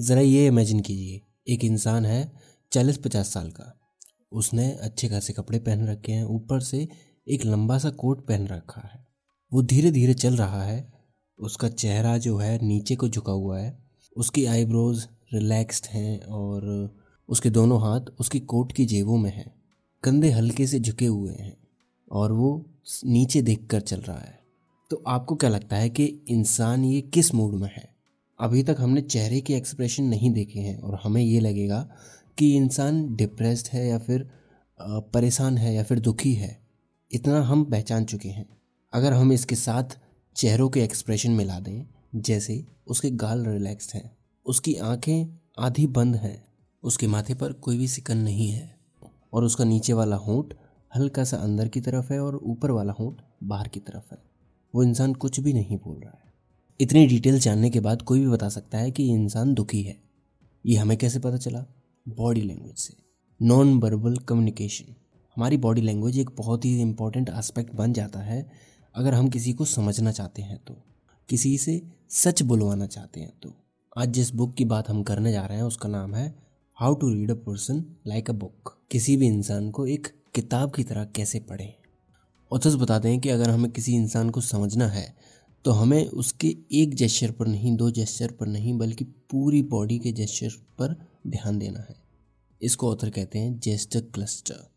ज़रा ये इमेजिन कीजिए, एक इंसान है चालीस पचास साल का। उसने अच्छे खासे कपड़े पहन रखे हैं, ऊपर से एक लंबा सा कोट पहन रखा है। वो धीरे धीरे चल रहा है, उसका चेहरा जो है नीचे को झुका हुआ है, उसकी आईब्रोज रिलैक्स्ड हैं और उसके दोनों हाथ उसकी कोट की जेबों में हैं, कंधे हल्के से झुके हुए हैं और वो नीचे देख कर चल रहा है। तो आपको क्या लगता है कि इंसान ये किस मूड में है? अभी तक हमने चेहरे के एक्सप्रेशन नहीं देखे हैं और हमें ये लगेगा कि इंसान डिप्रेस्ड है या फिर परेशान है या फिर दुखी है, इतना हम पहचान चुके हैं। अगर हम इसके साथ चेहरों के एक्सप्रेशन मिला दें, जैसे उसके गाल रिलैक्स्ड हैं, उसकी आँखें आधी बंद हैं, उसके माथे पर कोई भी सिकन नहीं है, और उसका नीचे वाला होंठ हल्का सा अंदर की तरफ़ है और ऊपर वाला होंठ बाहर की तरफ़ है, वो इंसान कुछ भी नहीं बोल रहा है। इतनी डिटेल जानने के बाद कोई भी बता सकता है कि इंसान दुखी है। ये हमें कैसे पता चला? बॉडी लैंग्वेज से। Non verbal communication. हमारी बॉडी लैंग्वेज एक बहुत ही इंपॉर्टेंट एस्पेक्ट बन जाता है अगर हम किसी को समझना चाहते हैं तो। किसी से सच बुलवाना चाहते हैं तो। आज जिस बुक की बात हम करने जा रहे हैं उसका नाम है how to read a person like a book किसी भी इंसान को एक किताब की तरह कैसे पढ़ें। ऑथर्स बताते हैं कि अगर हमें किसी इंसान को समझना है तो हमें उसके एक जेस्चर पर नहीं, दो जेस्चर पर नहीं, बल्कि पूरी बॉडी के जेस्चर पर ध्यान देना है। इसको ऑथर कहते हैं जेस्टर क्लस्टर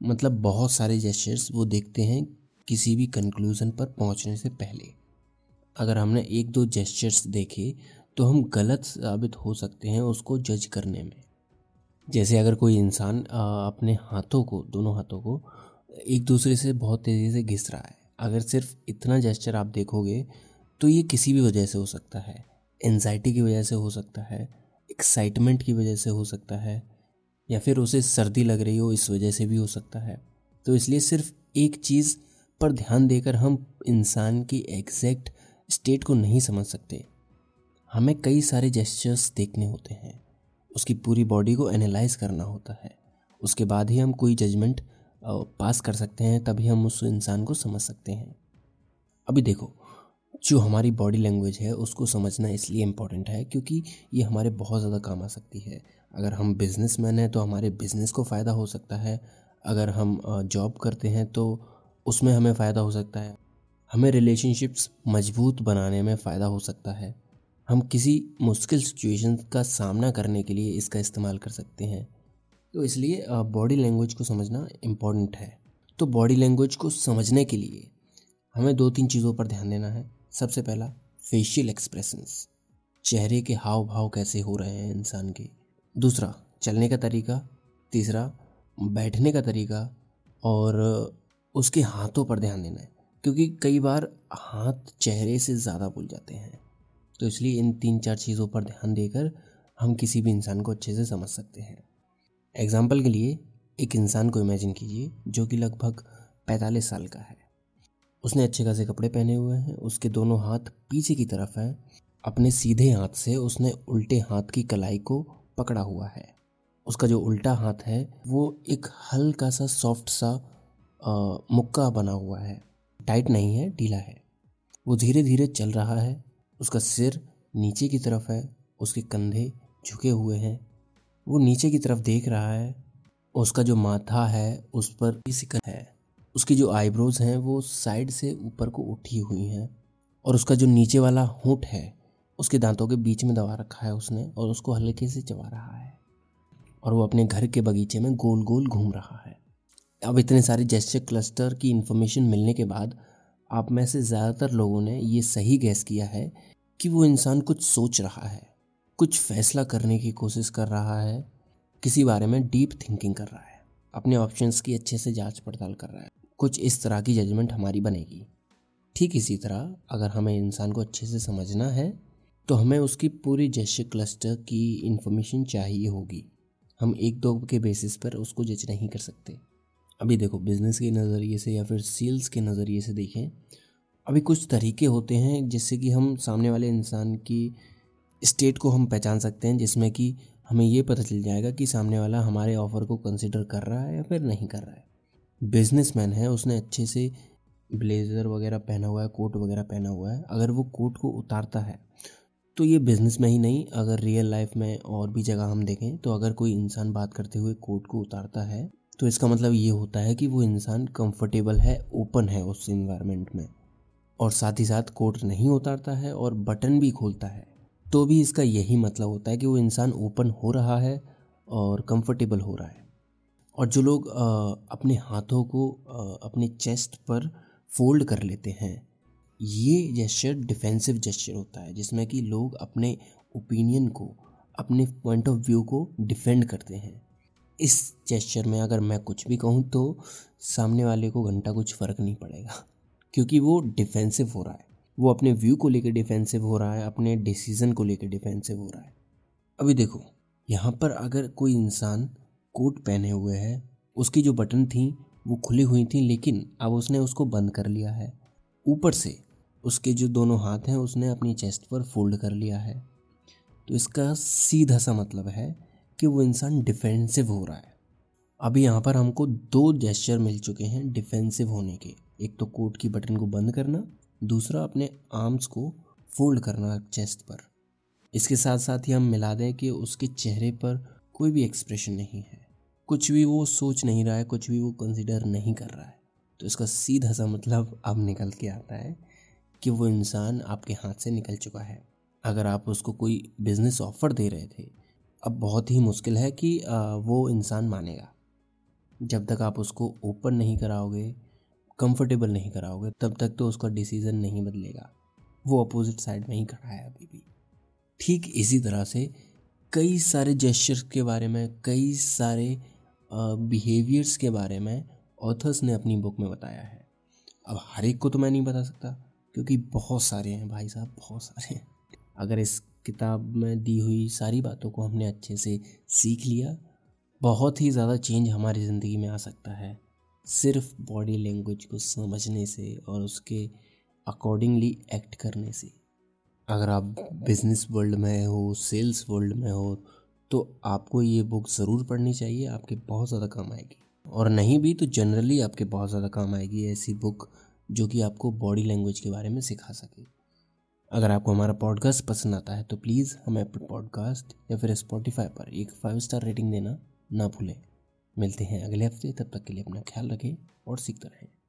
मतलब बहुत सारे जेस्चर्स वो देखते हैं किसी भी कंक्लूज़न पर पहुँचने से पहले। अगर हमने एक दो जेस्चर्स देखे तो हम गलत साबित हो सकते हैं उसको जज करने में। जैसे अगर कोई इंसान अपने हाथों को, दोनों हाथों को एक दूसरे से बहुत तेज़ी से घिस रहा है अगर सिर्फ़ इतना जेस्चर आप देखोगे तो ये किसी भी वजह से हो सकता है। एनजाइटी की वजह से हो सकता है एक्साइटमेंट की वजह से हो सकता है, या फिर उसे सर्दी लग रही हो, इस वजह से भी हो सकता है। तो इसलिए सिर्फ़ एक चीज़ पर ध्यान देकर हम इंसान की एग्जैक्ट स्टेट को नहीं समझ सकते। हमें कई सारे जेस्चर्स देखने होते हैं। उसकी पूरी बॉडी को एनालाइज करना होता है। उसके बाद ही हम कोई जजमेंट पास कर सकते हैं, तभी हम उस इंसान को समझ सकते हैं। अभी देखो, जो हमारी बॉडी लैंग्वेज है, उसको समझना इसलिए इंपॉर्टेंट है, क्योंकि ये हमारे बहुत ज़्यादा काम आ सकती है। अगर हम बिज़नेस मैन हैं तो हमारे बिज़नेस को फ़ायदा हो सकता है। अगर हम जॉब करते हैं तो उसमें हमें फ़ायदा हो सकता है। हमें रिलेशनशिप्स मज़बूत बनाने में फ़ायदा हो सकता है। हम किसी मुश्किल सिचुएशन का सामना करने के लिए इसका इस्तेमाल कर सकते हैं। तो इसलिए बॉडी लैंग्वेज को समझना इंपॉर्टेंट है। तो बॉडी लैंग्वेज को समझने के लिए हमें दो तीन चीज़ों पर ध्यान देना है। सबसे पहला फेशियल एक्सप्रेशंस चेहरे के हाव भाव कैसे हो रहे हैं इंसान के। दूसरा, चलने का तरीका। तीसरा, बैठने का तरीका। और, उसके हाथों पर ध्यान देना है। क्योंकि कई बार हाथ चेहरे से ज़्यादा भूल जाते हैं। तो इसलिए इन तीन चार चीज़ों पर ध्यान देकर हम किसी भी इंसान को अच्छे से समझ सकते हैं। एग्ज़ाम्पल के लिए एक इंसान को इमेजिन कीजिए जो कि लगभग पैंतालीस साल का है। उसने अच्छे खासे कपड़े पहने हुए हैं उसके दोनों हाथ पीछे की तरफ़ है अपने सीधे हाथ से उसने उल्टे हाथ की कलाई को पकड़ा हुआ है। उसका जो उल्टा हाथ है वो एक हल्का सा सॉफ्ट सा आ, मुक्का बना हुआ है। टाइट नहीं है ढीला है। वो धीरे धीरे चल रहा है। उसका सिर नीचे की तरफ़ है उसके कंधे झुके हुए हैं। वो नीचे की तरफ़ देख रहा है, उसका जो माथा है, उस पर सिकन है। उसकी जो आईब्रोज हैं, वो साइड से ऊपर को उठी हुई हैं और उसका जो नीचे वाला होंठ है, उसके दांतों के बीच में दबा रखा है उसने और उसको हल्के से चबा रहा है और वो अपने घर के बगीचे में गोल गोल घूम रहा है। अब इतने सारे जेस्चर क्लस्टर की इन्फॉर्मेशन मिलने के बाद आप में से ज़्यादातर लोगों ने ये सही गैस किया है कि वो इंसान कुछ सोच रहा है। कुछ फैसला करने की कोशिश कर रहा है, किसी बारे में डीप थिंकिंग कर रहा है, अपने ऑप्शंस की अच्छे से जाँच पड़ताल कर रहा है। कुछ इस तरह की जजमेंट हमारी बनेगी। ठीक इसी तरह, अगर हमें इंसान को अच्छे से समझना है तो हमें उसकी पूरी जेस्चर क्लस्टर की इन्फॉर्मेशन चाहिए होगी। हम एक दो के बेसिस पर उसको जज नहीं कर सकते। अभी देखो बिज़नेस के नज़रिए से या फिर सेल्स के नज़रिए से देखें, अभी कुछ तरीके होते हैं जिससे कि हम सामने वाले इंसान की स्टेट को हम पहचान सकते हैं, जिसमें कि हमें ये पता चल जाएगा कि सामने वाला हमारे ऑफ़र को कंसिडर कर रहा है या फिर नहीं कर रहा है। बिजनेसमैन है, उसने अच्छे से ब्लेज़र वगैरह पहना हुआ है कोट वगैरह पहना हुआ है। अगर वो कोट को उतारता है तो ये बिज़नेस में ही नहीं, अगर रियल लाइफ में और भी जगह हम देखें तो अगर कोई इंसान बात करते हुए कोट को उतारता है तो इसका मतलब ये होता है कि वो इंसान कंफर्टेबल है ओपन है उस इन्वायरमेंट में। और साथ ही साथ कोट नहीं उतारता है और बटन भी खोलता है। तो भी इसका यही मतलब होता है कि वो इंसान ओपन हो रहा है और कंफर्टेबल हो रहा है। और जो लोग अपने हाथों को अपने चेस्ट पर फोल्ड कर लेते हैं, ये जेस्चर डिफेंसिव जेस्चर होता है, जिसमें कि लोग अपने ओपिनियन को, अपने पॉइंट ऑफ़ व्यू को डिफेंड करते हैं। इस जेस्चर में अगर मैं कुछ भी कहूँ तो सामने वाले को घंटा कुछ फ़र्क नहीं पड़ेगा, क्योंकि वो डिफेंसिव हो रहा है। वो अपने व्यू को लेकर डिफेंसिव हो रहा है, अपने डिसीज़न को लेकर डिफेंसिव हो रहा है। अभी देखो, यहाँ पर अगर कोई इंसान कोट पहने हुए है, उसकी जो बटन थी वो खुली हुई थी, लेकिन अब उसने उसको बंद कर लिया है। ऊपर से उसके जो दोनों हाथ हैं, उसने अपनी चेस्ट पर फोल्ड कर लिया है। तो इसका सीधा सा मतलब है कि वो इंसान डिफेंसिव हो रहा है। अभी यहाँ पर हमको दो जेस्चर मिल चुके हैं डिफेंसिव होने के। एक तो कोट की बटन को बंद करना दूसरा अपने आर्म्स को फोल्ड करना चेस्ट पर। इसके साथ साथ ही हम मिला दें कि उसके चेहरे पर कोई भी एक्सप्रेशन नहीं है। कुछ भी वो सोच नहीं रहा है, कुछ भी वो कंसिडर नहीं कर रहा है। तो इसका सीधा सा मतलब अब निकल के आता है कि वो इंसान आपके हाथ से निकल चुका है। अगर आप उसको कोई बिज़नेस ऑफ़र दे रहे थे, अब बहुत ही मुश्किल है कि वो इंसान मानेगा। जब तक आप उसको ओपन नहीं कराओगे कंफर्टेबल नहीं कराओगे, तब तक तो उसका डिसीज़न नहीं बदलेगा। वो अपोजिट साइड में ही खड़ा है अभी भी। ठीक इसी तरह से कई सारे जेस्चर्स के बारे में, कई सारे बिहेवियर्स के बारे में ऑथर्स ने अपनी बुक में बताया है। अब हर एक को तो मैं नहीं बता सकता, क्योंकि बहुत सारे हैं भाई साहब, बहुत सारे हैं। अगर इस किताब में दी हुई सारी बातों को हमने अच्छे से सीख लिया, बहुत ही ज़्यादा चेंज हमारी ज़िंदगी में आ सकता है। सिर्फ़ बॉडी लैंग्वेज को समझने से और उसके अकॉर्डिंगली एक्ट करने से। अगर आप बिज़नेस वर्ल्ड में हो सेल्स वर्ल्ड में हो तो आपको ये बुक ज़रूर पढ़नी चाहिए, आपके बहुत ज़्यादा काम आएगी। और नहीं भी तो जनरली आपके बहुत ज़्यादा काम आएगी ऐसी बुक जो कि आपको बॉडी लैंग्वेज के बारे में सिखा सके। अगर आपको हमारा पॉडकास्ट पसंद आता है तो प्लीज़ हमें अपने पॉडकास्ट या फिर स्पॉटिफाई पर एक फाइव स्टार रेटिंग देना ना भूलें। मिलते हैं अगले हफ़्ते तब तक के लिए अपना ख्याल रखें और सीखते रहें।